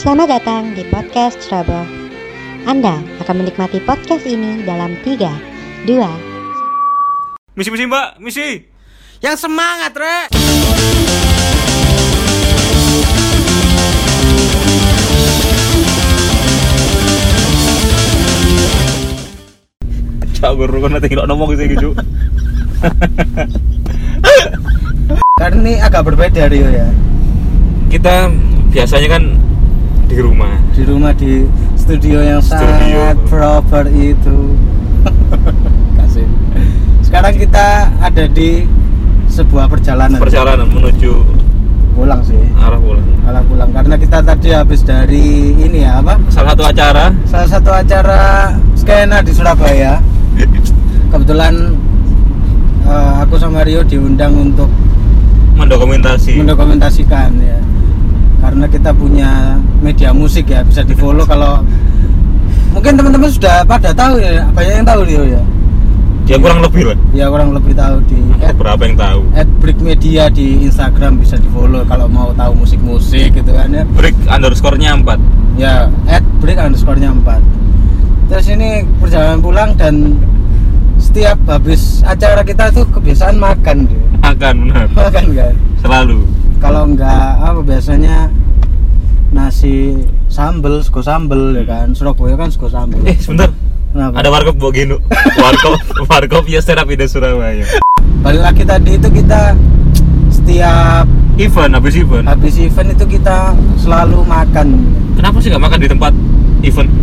Selamat datang di podcast Trouble. Anda akan menikmati podcast ini dalam 3, 2, Misi misi mbak, misi. Yang semangat, Rek. Cak guru kan nanti nggak ngomong sih gitu. Karena ini agak berbeda Rio ya. Kita biasanya kan di rumah. Di rumah di studio yang Studio. sangat proper itu. Kasih. Sekarang kita ada di sebuah perjalanan. Perjalanan menuju pulang sih. arah pulang. Malah pulang karena kita tadi habis dari ini ya apa? Salah satu acara Salah satu acara skena di Surabaya. Kebetulan eh, aku sama Rio diundang untuk mendokumentasi. mendokumentasikan ya karena kita punya media musik ya bisa di follow kalau mungkin teman-teman sudah pada tahu ya banyak yang tahu Rio ya ya kurang lebih lah. ya kurang lebih tahu di Berapa yang tahu? at Brick Media di Instagram bisa di follow kalau mau tahu musik-musik gitu kan ya Break underscore-nya 4 ya at Brick underscore-nya 4 terus ini perjalanan pulang dan setiap habis acara kita tuh kebiasaan makan Rio. Akan benar. makan kan Selalu. Kalau enggak apa biasanya nasi sambel sego sambel ya kan Surabaya kan sego sambel Eh sebentar. Kenapa? Ada warkop Mbok Gino. Warkop warkop ya up di Surabaya. balik lagi tadi itu kita setiap Event habis event. habis event itu kita selalu makan Kenapa sih nggak makan di tempat event?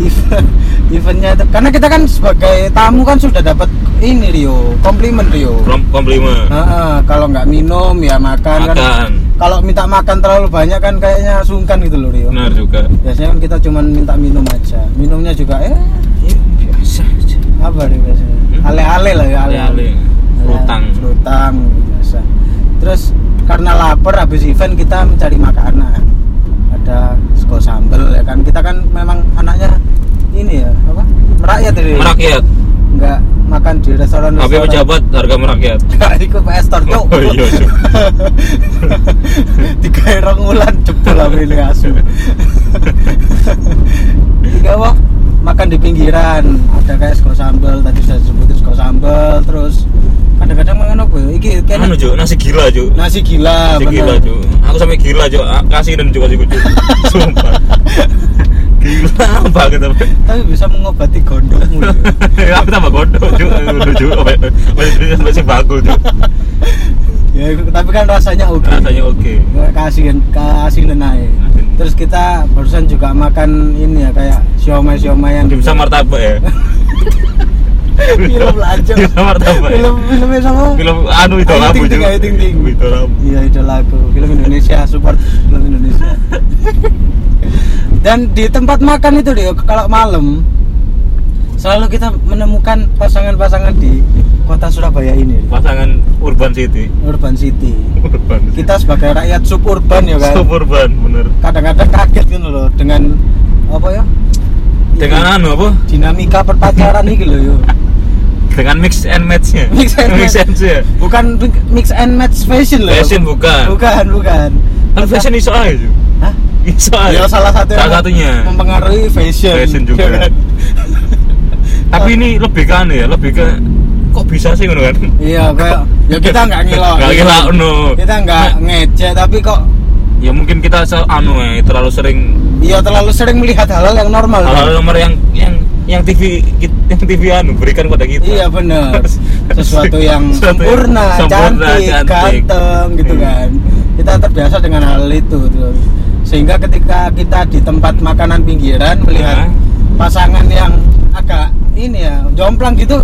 Event eventnya itu karena kita kan sebagai tamu kan sudah dapat ini Rio komplimen Rio Kom- Komplimen. Heeh, kalau nggak minum ya makan, kan Makan. kalau minta makan terlalu banyak kan kayaknya sungkan gitu loh Rio Benar juga. biasanya kan kita cuman minta minum aja minumnya juga eh Ya, biasa aja. apa nih biasanya Hmm? ale-ale lah ya Ale-ale. Frutang. frutang biasa terus karena lapar habis event kita mencari makanan ada sego sambel ya kan kita kan memang anaknya ini ya apa merakyat ini Merakyat. nggak makan di restoran Tapi pejabat harga merakyat. nggak ikut PS Store Cuk. Oh iya, Cuk. tiga erong ulan jebol ini asu tiga wak makan di pinggiran ada kayak sego sambal tadi sudah disebutin sego sambal terus kadang-kadang makan apa ya iki kayak Anu Cuk, nasi gila Cuk. nasi gila Nasi bener. gila Cuk. Aku sampai gila. Ah, Kasih dan Cuk kasih Cuk. Sumpah. Gila banget tapi. tapi bisa mengobati gondokmu ya. Aku tambah gondok Cuk. Udah Cuk. Masih masih bagus Cuk. ya tapi kan rasanya oke Rasanya oke. kasih kasih aja terus kita barusan juga makan ini ya kayak siomay siomay yang Bisa martabak ya. film aja Bisa martabak. ya? film filmnya sama Film anu itu Ting Ting. Itu labu. iya itu lagu film Indonesia support film Indonesia dan di tempat makan itu deh kalau malam selalu kita menemukan pasangan-pasangan di kota Surabaya ini Pasangan Urban City. urban city Urban. City. kita sebagai rakyat suburban ya kan Suburban bener. kadang-kadang kaget gitu loh dengan apa ya Dengan anu apa? dinamika perpacaran ini loh yo Dengan mix and match-nya. Mix and match. match-nya. bukan mix and match fashion loh Fashion bukan. bukan bukan Kan fashion iso aja. Hah? Ya salah satu Salah satunya. mempengaruhi fashion. Fashion juga. ya kan? Tapi ini lebih ke anu ya, lebih ke kok bisa sih ngono kan? Iya, kayak ya kita nggak ngelak. Nggak ngelak, no. Kita nggak ngecek tapi kok Ya mungkin kita se anu ya, terlalu sering iya terlalu sering melihat hal-hal yang normal. hal-hal nomor yang yang yang TV yang TV anu berikan pada kita. Iya benar. Sesuatu yang sempurna, sempurna, cantik, cantik. ganteng gitu Iya. kan. Kita terbiasa dengan hal itu tuh. Sehingga ketika kita di tempat makanan pinggiran melihat Nah. pasangan yang agak ini ya, jomplang gitu.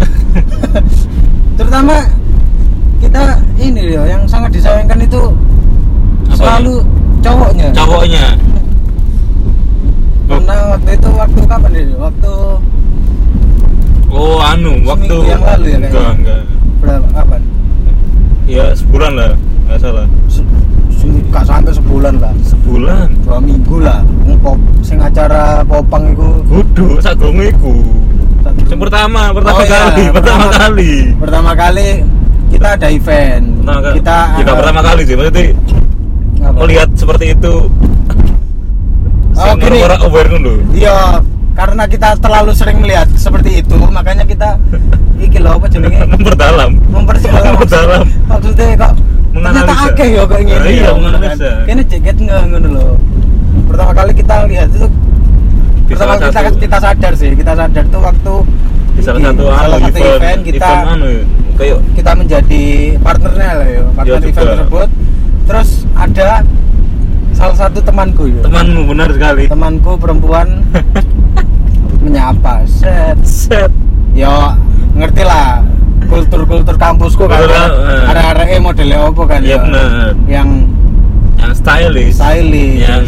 Terutama kita ini loh yang sangat disayangkan itu Apanya? selalu cowoknya. Cowoknya Karena waktu itu waktu kapan nih? Waktu oh anu waktu yang lalu ya, kayaknya. enggak enggak berapa kapan? ya sebulan lah nggak salah se- Gak sampai sebulan lah. sebulan dua minggu lah ngpop sing acara popang itu kudu sak iku yang pertama pertama Oh, iya. kali pertama Pertama- kali pertama kali kita ada event Pertama kali. kita ya ada- pertama kali sih maksudnya Apa? melihat seperti itu Oh, gini. orang aware dulu Iya, karena kita terlalu sering melihat seperti itu, makanya kita iki lho apa jenenge memperdalam memperdalam Memperdalam. maksudnya kok ternyata akeh ya kok ngene Iya, ya, menganalisa. Kene jaket nggak ngono lho pertama kali kita lihat itu Di pertama salah kita satu- kita sadar sih kita sadar tuh waktu di salah satu salah anu, satu event, kita event anu ya, kayak kita menjadi partnernya lah ya partner Iya, event tersebut. Terus ada salah satu temanku ya. Temanmu benar sekali. Temanku perempuan. Menyapa set. Set. Yo ngerti lah kultur-kultur kampusku kan ada ada modelnya apa kan Iya, ya? bener. yang yang stylish. Stylish. Yang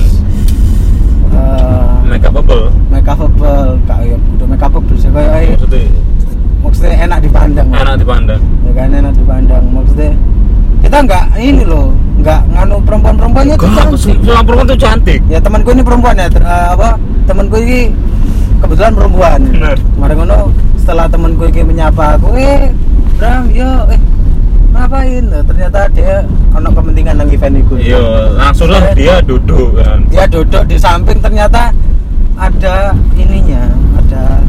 eh, make upable make upable kak ya udah make upable sih. Kayak maksudnya? maksudnya enak dipandang. Enak dipandang. Ya kan enak dipandang. Maksudnya kita nggak ini loh nggak nganu perempuan-perempuannya tuh Gak, cantik. semua perempuan tuh cantik. Ya temanku ini perempuan ya ter- eh, apa temanku ini kebetulan perempuan. Bener. kemarin ngono setelah temanku ini menyapa aku eh Bram yo eh ngapain? Nah, ternyata dia ono kepentingan nang event itu iya langsung lah dia duduk kan. Dia duduk di samping ternyata ada ininya ada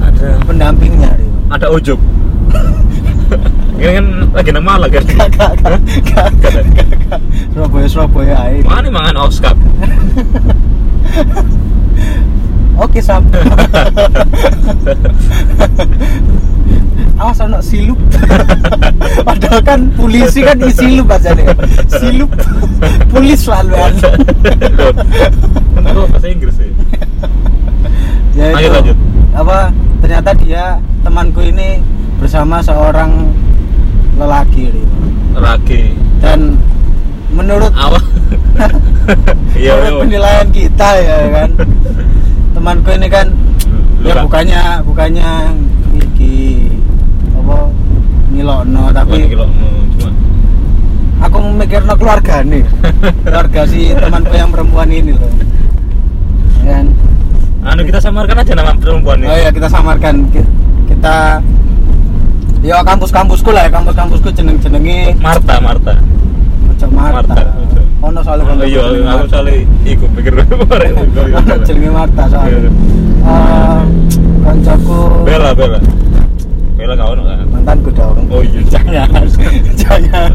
ada pendampingnya. Dia. ada ujub. Ini kan lagi nama lah kan? Gak, gak, gak. Surabaya Surabaya ae. mana mangan Oscar Oke Sam. Awas ono silup. Padahal kan polisi kan isi silup aja deh. Silup. Polis selalu ada. Kenapa bahasa Inggris sih? Ya itu. lanjut. Apa ternyata dia temanku ini bersama seorang lelaki dia. Laki. dan menurut Awal. Iya, menurut iya. penilaian kita ya kan temanku ini kan ya Bukan. bukannya bukannya iki apa ngilokno tapi kilo, cuma aku memikirno keluarga nih keluarga si temanku yang perempuan ini loh Ya kan anu kita samarkan aja nama perempuan oh ini. ya kita samarkan Ki- kita ya kampus-kampusku lah ya kampus-kampusku jeneng-jenenge Marta, Marta. Ojo Marta. Marta. Ono soalnya Oh, iya, jenenge aku Marta. soalnya ikut pikir Ono jenenge Marta soalnya. Iya. Eh, kancaku Bella, Bella. Bella kau kan? mantanku dong. Oh iya. Jangan. Jangan.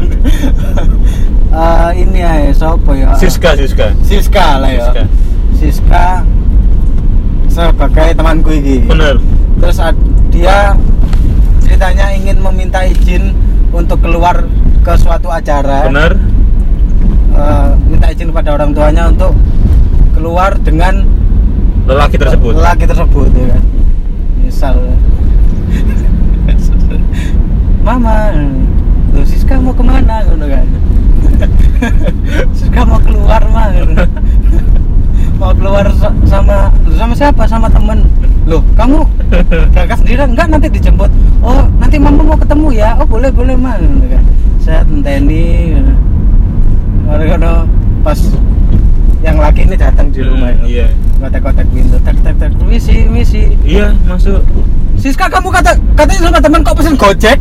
Eh, ini ya sopo ya? Siska, Siska. Siska lah ya. Siska. Siska sebagai temanku ini. Bener. Terus dia ceritanya ingin meminta izin untuk keluar ke suatu acara. Bener. Eh, minta izin kepada orang tuanya untuk keluar dengan Lelaki tersebut. lelaki tersebut ya kan? Misal mama lu Siska mau ke mana? Gitu kan? Siska mau keluar mah gitu. mau keluar sa- sama sama siapa? Sama temen. Loh kamu berangkat sendiri? Enggak nanti dijemput. Oh nanti mama mau ketemu ya? Oh boleh boleh mah gitu kan? Saya tenteni Karena pas yang laki ini datang di rumah Hmm, itu Iya. kotak-kotak pintu tak tak tak misi misi Iya, masuk. Siska kamu kata katanya sama teman kok pesen gojek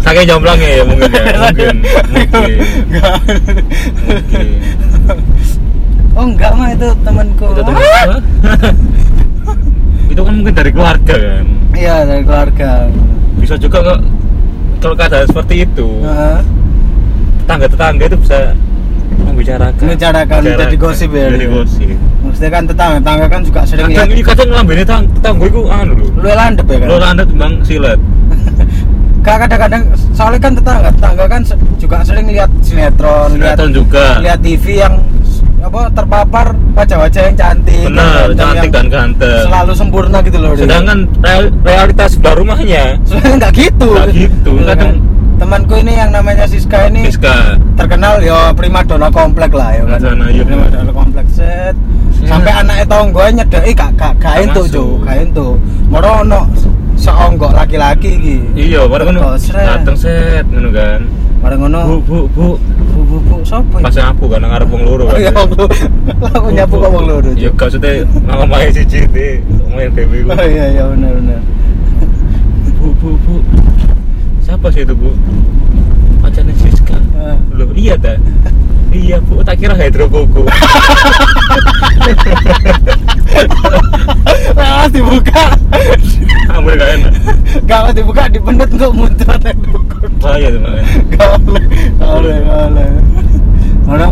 Saking jomblangnya ya mungkin ya. Mungkin. Mungkin. Mungkin. oh enggak mah itu temanku Itu teman gua. Itu kan mungkin dari keluarga kan. iya dari keluarga Bisa juga kok kalau keadaan seperti itu, Heeh. Tetangga-tetangga itu bisa membicarakan. Membicarakan, jadi gosip ya, Jadi gosip. maksudnya kan tetangga tetangga kan juga sering lihat Kadang ini kadang ngelambene tang tetangga iku anu lho. lu landep ya kan Lo landet bang silat. Kak kadang-kadang soalnya kan tetangga tetangga kan juga sering lihat sinetron lihat Sinetron juga. lihat TV yang apa terpapar wajah-wajah yang cantik Benar, dan cantik dan ganteng. selalu sempurna gitu loh. Sedangkan real- realitas sebelah rumahnya sebenarnya nggak gitu Nggak gitu, Iya kan? Temanku ini yang namanya Siska ini Siska. terkenal ya primadona komplek lah ya kan Primadona, iya. primadona komplek set Iya. sampai anaknya tonggo nyedeki gak gak gak entuk jo gak entuk moro ono seonggok laki-laki iki Iya, bareng ngono. Dateng set ngono kan. bareng ngono Bu, bu, bu. bu bu bu sopo Pas aku kan ngarep wong loro kan. iya aku aku nyapu kok wong loro Ya gak maksudnya nama main siji dewe iku. oh iya iya benar benar Bu, bu, bu. Siapa sih itu, Bu? pacarnya Siska Eh. loh iya ta iya bu tak kira hidropogo Pas dibuka, kamu gak enak gak pas dibuka dipendet untuk muncrat dukun. bahaya tuh makanya Gak boleh, gak boleh, gak boleh. Mana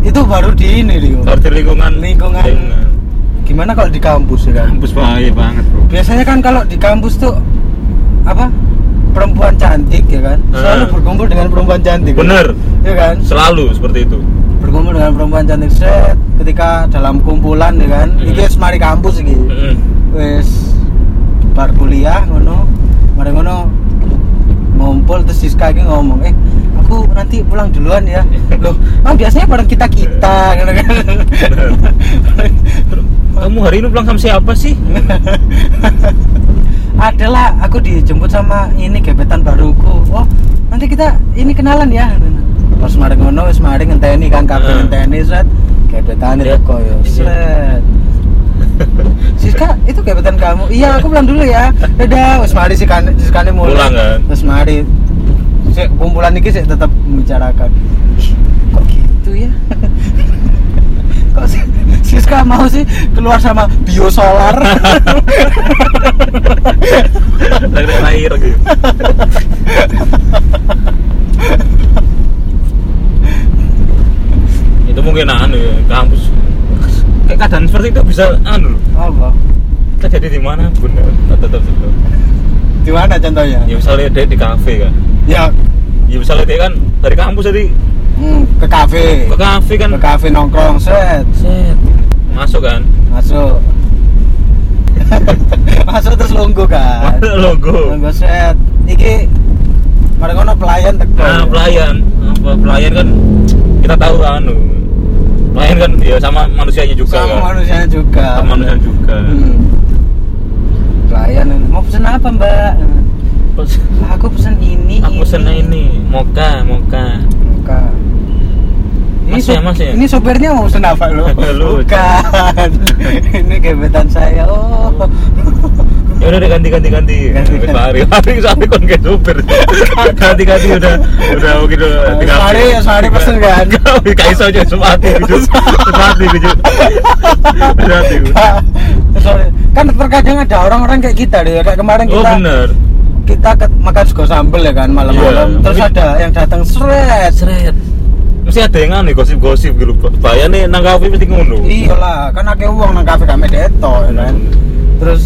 itu baru di ini Rio. harus di lingkungan Lingkungan. Gimana kalau di kampus ya kan? kampus bahaya banget bro Biasanya kan kalau di kampus tuh apa? Perempuan cantik ya kan? Selalu berkumpul dengan perempuan cantik. bener Ya kan? selalu seperti itu Berkumpul dengan perempuan cantik set ketika dalam kumpulan ya kan? Mm. Iki wis mari kampus iki. Mm-mm. wis bar kuliah ngono mari ngono ngumpul terus Siska iki ngomong eh aku nanti pulang duluan ya loh kan biasanya bareng kita kita gitu kan kamu hari ini pulang sama siapa sih adalah aku dijemput sama ini gebetan baruku. Oh nanti kita ini kenalan ya. Pas mari ngono wis mari ngenteni kan kabeh Hmm. ngenteni set gebetan itu Iya. kok ya set Siska itu gebetan kamu? Iya aku pulang dulu ya. Dadah wis mari sih kan Siskane mulai. Pulang, kan? terus mari. Si kumpulan ini sih tetap membicarakan. "Ih, kok gitu ya? Kok si- Siska mau sih keluar sama biosolar? Lagi air gitu. Itu mungkin anu ya, kampus. Kayak keadaan seperti itu bisa anu Allah. Terjadi di mana pun ya tetap tetap di mana contohnya? Ya misalnya dia di kafe kan. Ya. Ya misalnya dia kan dari kampus jadi hmm, ke kafe. Ke kafe kan? Ke kafe nongkrong set. Set. Masuk kan? Masuk. Masuk terus lunggu kan? Logo lunggu. Set. Iki mari ngono pelayan teko. Nah pelayan. Apa pelayan kan kita tahu anu. Pelayan kan ya sama manusianya juga sama kan? manusianya juga. Sama manusianya juga. Hmm. pelayan mau pesen apa mbak? Terus, aku pesen ini aku pesen ini. moka moka Ini, ya, mas ya? ini sopirnya mau pesen apa lo? Lu. Bukan. ini gebetan saya. Oh. ya udah ganti ganti ganti Ganti, ganti. hari hari hari kon kayak supir ganti ganti udah udah mungkin udah Oh, tiga sehari ya, sehari pesen kan? kau kayak iso aja semati gitu semati gitu Sorry. Kan terkadang ada orang-orang kayak kita deh, kayak kemarin oh kita bener kita ke, makan sego sambel ya kan malam-malam. Iya. Terus ada yang datang seret. seret mesti ada yang aneh gosip-gosip gitu bahaya nih nang kafe mesti ngono Iya lah, kan akeh uang nang kafe kame deto ya kan. Terus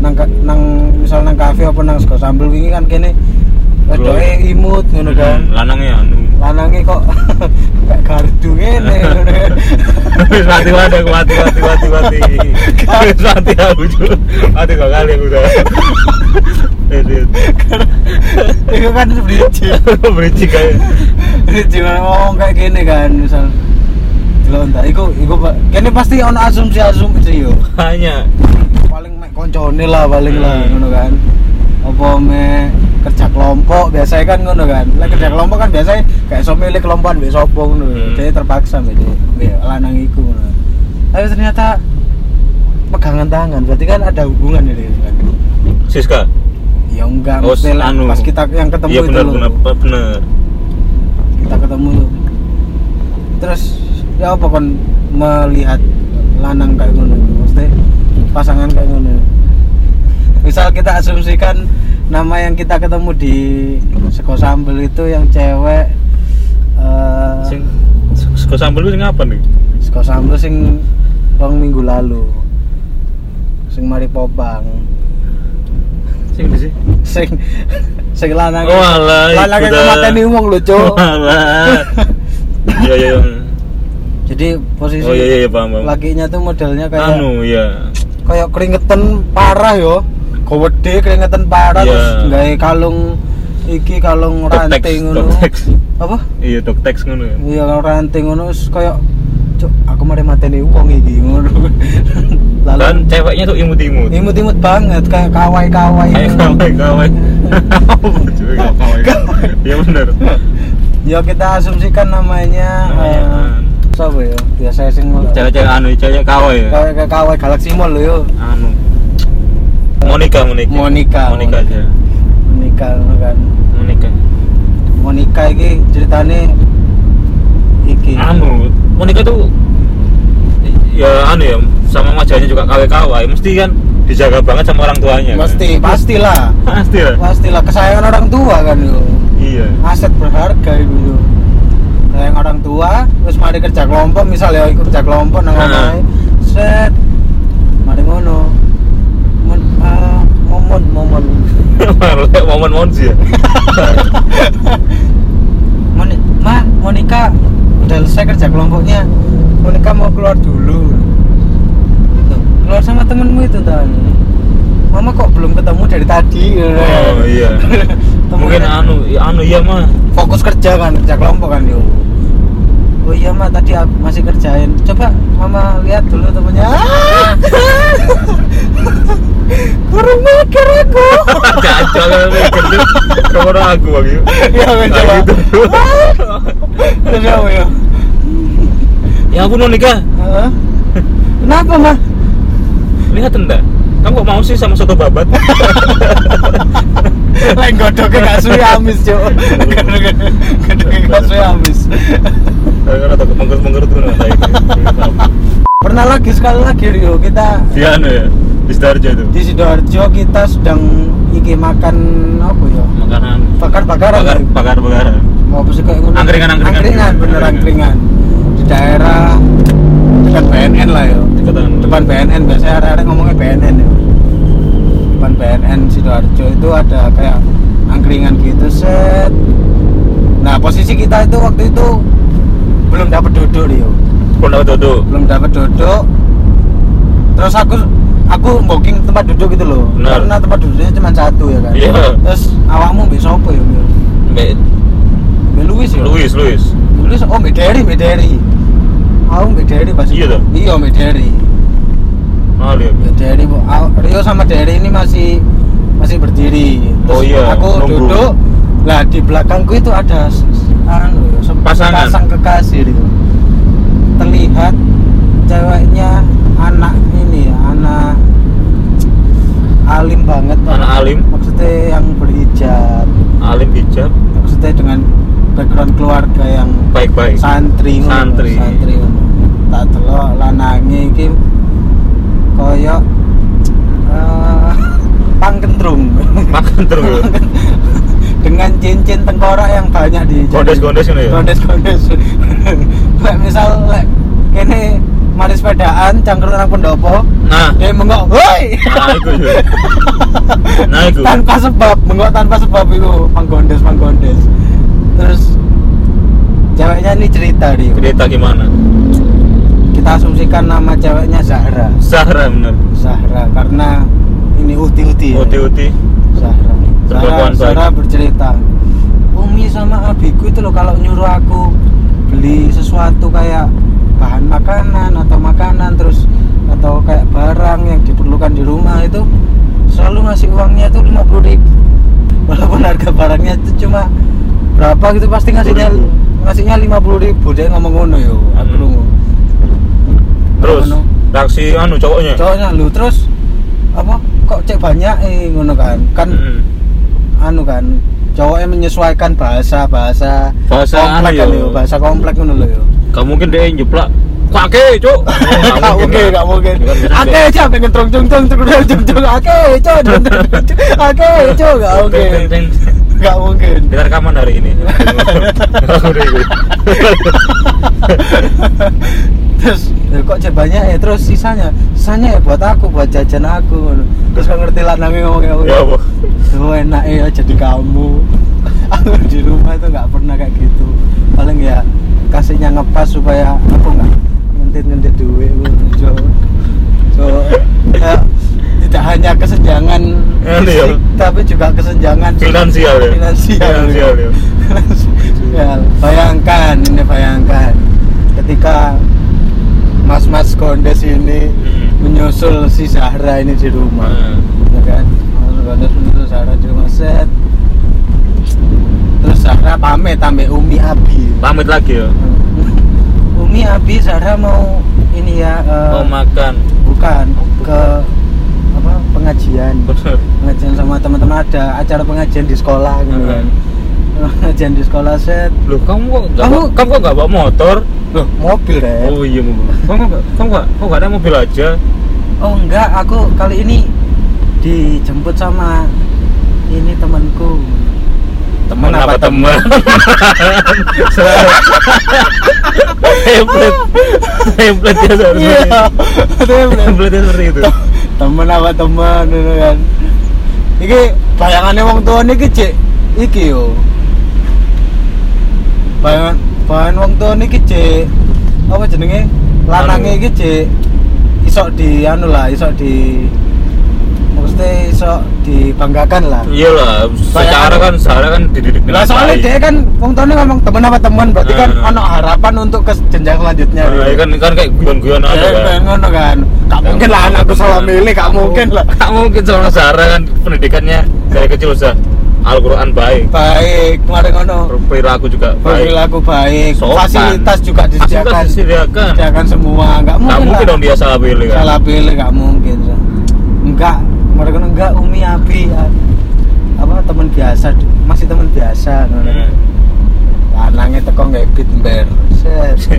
nang nang misal nang kafe apa nang sego sambel wingi kan kene wedoke imut ngono kan. Lanangnya anu Lanange kok kayak gardu ngene. Wis mati aku mati mati mati mati. Wis mati aku. Mati kok kali aku udah. Eh. Itu kan bridge. Bridging kayak. Bridge ngomong kayak gini kan misal Delonta, iku iku kene pasti ono asumsi-asumsi yo. Hanya Paling mek koncone lah paling lah Hmm. ngono kan. Apa me kerja kelompok biasanya kan ngono kan. Lah kerja kelompok kan biasanya kayak iso milih kelompokan mbek sapa ngono. Hmm. Jadi terpaksa mbek mbek lanang iku ngono. Tapi ternyata pegangan tangan berarti kan ada hubungan ini kan. Siska. Ya enggak, Oh, mesti anu. pas kita yang ketemu Iya itu benar loh. benar benar. kita ketemu tuh. terus ya apa kan melihat lanang kayak ngono maksudnya pasangan kayak ngono misal kita asumsikan nama yang kita ketemu di seko sambel itu yang cewek eh Sing sego sambel itu sing apa nih? seko sambel sing rong minggu lalu sing mari popang Sing di sih. sing sing lanang Oh alah. lanang yang mateni wong lho cuk Oh alah. Iya iya. iya. jadi posisi Oh iya iya iya, paham paham. lakinya tuh modelnya kayak Anu ya. kayak keringetan parah yo gede keringetan parah Iya. terus gawe kalung iki kalung ranting ngono apa Iya doktex ngono ya. iya kalung ranting ngono kayak cuk aku mari mateni wong iki ngono Dan lalu ceweknya tuh imut-imut. imut-imut banget kayak kawai-kawai Kayak kawai kawai. Cewek nggak kawai. Iya bener. ya kita asumsikan namanya eh, siapa ya biasa sing Cewek-cewek anu, cewek kawai ya. kayak kawai Galaxy Mall lho yo Anu. Monica, Monica. Monica, Monica aja. menikah kan Monica. Monica Monica iki ceritane iki anu Monica tuh ya anu ya sama wajahnya juga KW-KW mesti kan dijaga banget sama orang tuanya kan? Mesti, pastilah. pasti lah Pastilah kesayangan orang tua kan yo. iya Aset berharga itu. Sayang orang tua, terus mari kerja kelompok misalnya ikut kerja kelompok nang Nah. Set. Mari ngono. Mon, ah, momon, momon. momen momen sih ya Moni, Ma, Monica udah selesai kerja kelompoknya. Monica mau keluar dulu. Tuh, keluar sama temenmu itu tan. Mama kok belum ketemu dari tadi? oh iya mungkin anu ya, anu iya mah fokus kerja kan kerja kelompok kan yo oh iya mah tadi aku masih kerjain. Coba mama lihat dulu temennya. Ah! kurang mikir aku. Cacok kan mikir tuh Nomor aku lagi ya wes coba. gitu. terus apa ya Ya ampun Monica. Hah? kenapa mah Lihat enggak Kamu kok mau sih sama soto babat? Lain godoknya gak suwi amis cok godoknya gak suwi amis. Karena takut gitu. pernah lagi sekali lagi Rio. Kita Di anu ya? Di Sidoarjo itu? Di sidoarjo kita sedang iki makan apa ya? Makanan. Bakar-bakaran. Bakar, bakar, bakaran mau apa sih kayak? Angkringan, angkringan. angkringan bener angkringan. Di daerah dekat BNN lah ya. Depan BNN biasanya ada ngomongnya BNN ya. Depan BNN sidoarjo itu ada kayak angkringan gitu set. Nah posisi kita itu waktu itu belum dapat duduk Rio. Pun dapat duduk? Belum dapat duduk. Terus aku aku booking tempat duduk gitu loh. Benar. karena tempat duduknya cuma satu ya kan. Iya. terus awakmu bisa apa ya? Mbak Mbak Luis ya? Luis, Luis Luis oh Mbak Derry Mbak Derry aku Mbak Derry pas Iya toh? iya Mbak Derry Oh Mbak Derry Rio sama Derry ini masih masih berdiri Oh iya, aku nunggu. duduk lah di belakangku itu ada anu ya, Pasangan. pasang kekasih itu terlihat ceweknya anak ini ya anak alim banget Anak alim? maksudnya yang berhijab Alim hijab maksudnya dengan background keluarga yang Baik-baik santri ngono, Santri. santri. Tak delok lanange iki kaya eh pangkentrung Makan terus dengan cincin tengkorak yang banyak di Gondes-gondes ngono ya? gondes-gondes. Lek misal lek kene mari sepedaan cangkruk nang pendopo Nah. dia mengok woi! Nah itu ya Nah itu. Tanpa sebab mengok tanpa sebab itu panggondes panggondes terus ceweknya ini cerita dia Cerita gimana? Kita asumsikan nama ceweknya Zahra Zahra bener Zahra karena ini uti-uti ya. Uti-uti Zahra Zahra. Zahra bercerita Umi sama abiku itu loh kalau nyuruh aku beli sesuatu kayak bahan makanan atau makanan terus atau kayak barang yang diperlukan di rumah itu selalu ngasih uangnya itu lima puluh ribu walaupun harga barangnya itu cuma berapa gitu pasti ngasihnya 50.000. ngasihnya lima puluh ribu dia ngomong ngono yo aku Hmm. Terus Ngono. reaksi anu cowoknya? Cowoknya lu terus apa kok cek banyak eh ngono kan? Kan Mm. anu kan cowoknya menyesuaikan bahasa bahasa Bahasa komplek anu kan yo. yo bahasa komplek ngono lho yo. Gak mungkin dia nyeplak Kake cuk? Gak mungkin, gak mungkin. Ake aja pengen trong trong trong trong trong trong trong ake cok ake cok gak mungkin gak mungkin. Kita rekaman hari ini. Terus "Loh, kok cek banyak ya? Terus sisanya sisanya ya buat aku buat jajan aku. Terus kok ngerti lanangnya ngomong kayak Ya apa? Oh enak ya jadi kamu. Aku di rumah itu nggak pernah kayak gitu. Paling ya kasihnya ngepas supaya aku nggak? Ngentit-ngentit duit so, so ya, tidak hanya kesenjangan Anu ya. fisik, tapi juga kesenjangan Finansial ya? finansial, Finansial ya. Ya, bayangkan ini bayangkan ketika mas-mas gondes ini Hmm. menyusul si Zahra ini di rumah Hmm. ya kan mas gondes menyusul Zahra di rumah set terus Zahra pamit sampai Umi Abi Pamit lagi ya Umi Abi Zahra mau ini ya eh, Mau makan bukan ke apa pengajian pengajian sama teman-teman ada acara pengajian di sekolah gitu kan. Jangan di sekolah set Loh, kamu kok Kamu- bawa- kamu kok nggak bawa motor? Loh, mobil deh. Oh iya, mobil. Kamu kamu nggak kok nggak ada mobil aja? Oh enggak, aku kali ini dijemput sama ini temanku. Teman apa teman? Template, template ya seharusnya. Iya. Template seperti itu. temen apa teman gitu kan. Iki bayangannya wong tua niki cek iki yo. Bayangan bayangan wong tua niki cek apa jenenge? Lanange Anu. iki cek isok di anu lah, isok di maksudnya isok dibanggakan lah. Iya lah, secara kan secara kan dididik Lah soalnya baik. dia kan wong tuane ngomong temen apa teman, berarti kan Hmm. ono harapan untuk ke jenjang selanjutnya. Nah, gitu. kan kan kayak guyon-guyon aja Ya, kan. ngono kan. Gak mungkin lah anakku salah milih, gak mungkin lah. Gak mungkin sama Sarah kan pendidikannya dari kecil sudah Al-Quran baik Baik, kemarin ngono. perilaku juga baik Perilaku baik, Sopan. fasilitas juga disediakan. Disediakan. Disediakan semua, gak mungkin. Gak mungkin dong dia salah pilih kan Salah pilih gak mungkin. Enggak, ngono enggak Umi Abi apa teman biasa, masih teman biasa. Hmm. Lanangnya teko nggak ember. Set.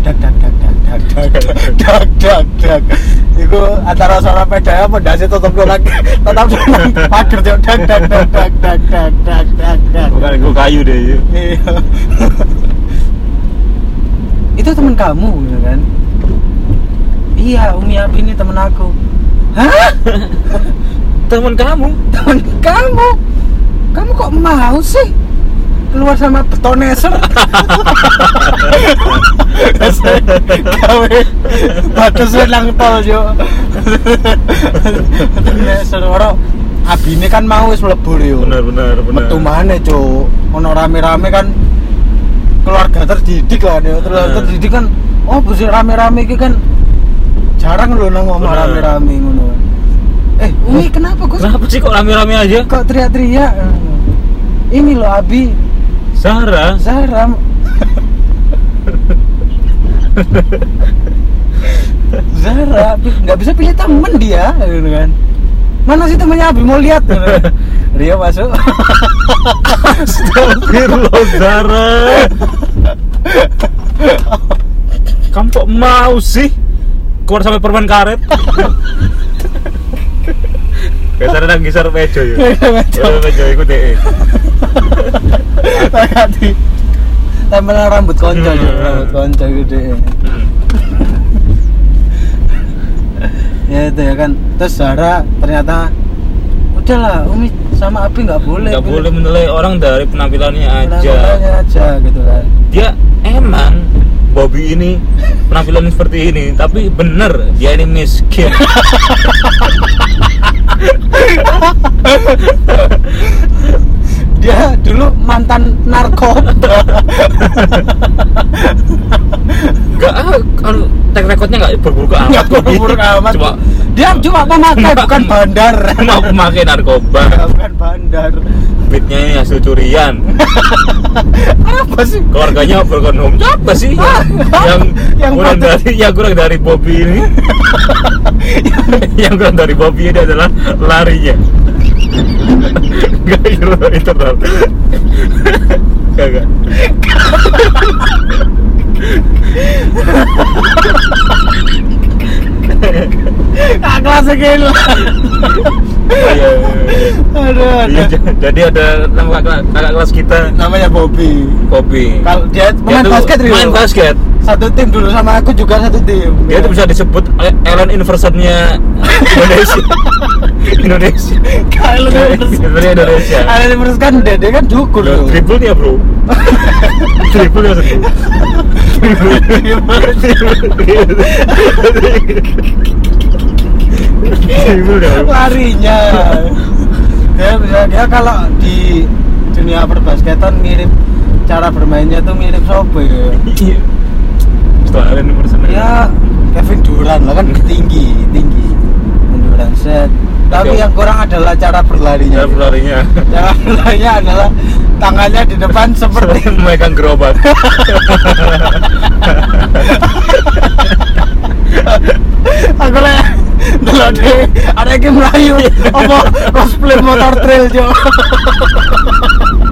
dak dak dak dak dak dak dak dak dak. Iku antara suara peda apa dasi tutup dolan tetap dolan pager cok dak dak dak dak dak dak dak dak dak. Bukan gue kayu deh iya. Iya. Itu teman kamu gitu kan? Iya, Umi Abi ini temen aku. Hah? Temen kamu Temen kamu? Kamu kok mau sih? Keluar sama betoneser? Gawe batasnya nang tol yo. Betoneser ora Abi ini kan mau wis mlebu yo. Benar benar benar Metu mana cuk? Ono rame-rame kan keluarga terdidik lah Hmm. terdidik kan oh busi rame-rame iki kan jarang lho nang ngomong rame-rame ngono. Eh, Umi kenapa kok Kenapa sih kok rame-rame aja? kok teriak-teriak? Ini loh Abi, Zahra. Zahra pi- nggak bisa pilih temen dia gitu kan mana sih temennya Abi mau lihat gitu kan. Rio masuk Astagfirullah Sarah Kamu kok mau sih Keluar sampai permen karet Biasanya nang gisar meja ya Meja. Oh, Meja itu deh Hati. Tempelan rambut konco Hmm. juga, rambut konco gede. ya itu ya kan. Terus Zahra ternyata udahlah Umi sama Abi nggak boleh. Gak pilih boleh menilai orang dari penampilannya aja penampilannya aja gitu kan. Dia emang Bobby ini penampilan seperti ini Tapi bener dia ini miskin Dia dulu mantan narkoba. Gak, ah, kalau track recordnya gak buruk-buruk amat Nggak Bobby. buruk amat. Cuma Dia cuma pemakai bukan bandar. mau memakai narkoba bukan bandar. Beatnya hasil curian Apa sih? keluarganya broken home siapa sih Ah, yang, yang kurang dari yang kurang dari Bobby ini yang kurang dari Bobby ini adalah larinya Gak internal internal. Kagak. Kagak segala. Iya, iya, iya. Aduh, Iya, aduh. j- jadi ada nama kakak, kakak kelas kita. Namanya Bobby. Bobby. Kalau dia main tuh basket Rio. main basket. Satu tim dulu sama aku juga satu tim. dia tuh bisa disebut Allen Iverson-nya Indonesia. Indonesia. Kalau Sebenarnya Indonesia. Ada terus kan Dede kan cukur Loh, dribble ya bro. Dribble. Ya dribble Larinya. Dia bisa dia kalau di dunia perbasketan mirip cara bermainnya tuh mirip sopo ya. iya Ya Kevin Durant lah kan tinggi, tinggi. Durant set. Tapi yang kurang adalah cara berlarinya. cara berlarinya Cara berlarinya adalah tangannya di depan seperti memegang gerobak aku lah delode ada yang melayu. Iya. Apa? Cosplay motor trail jo.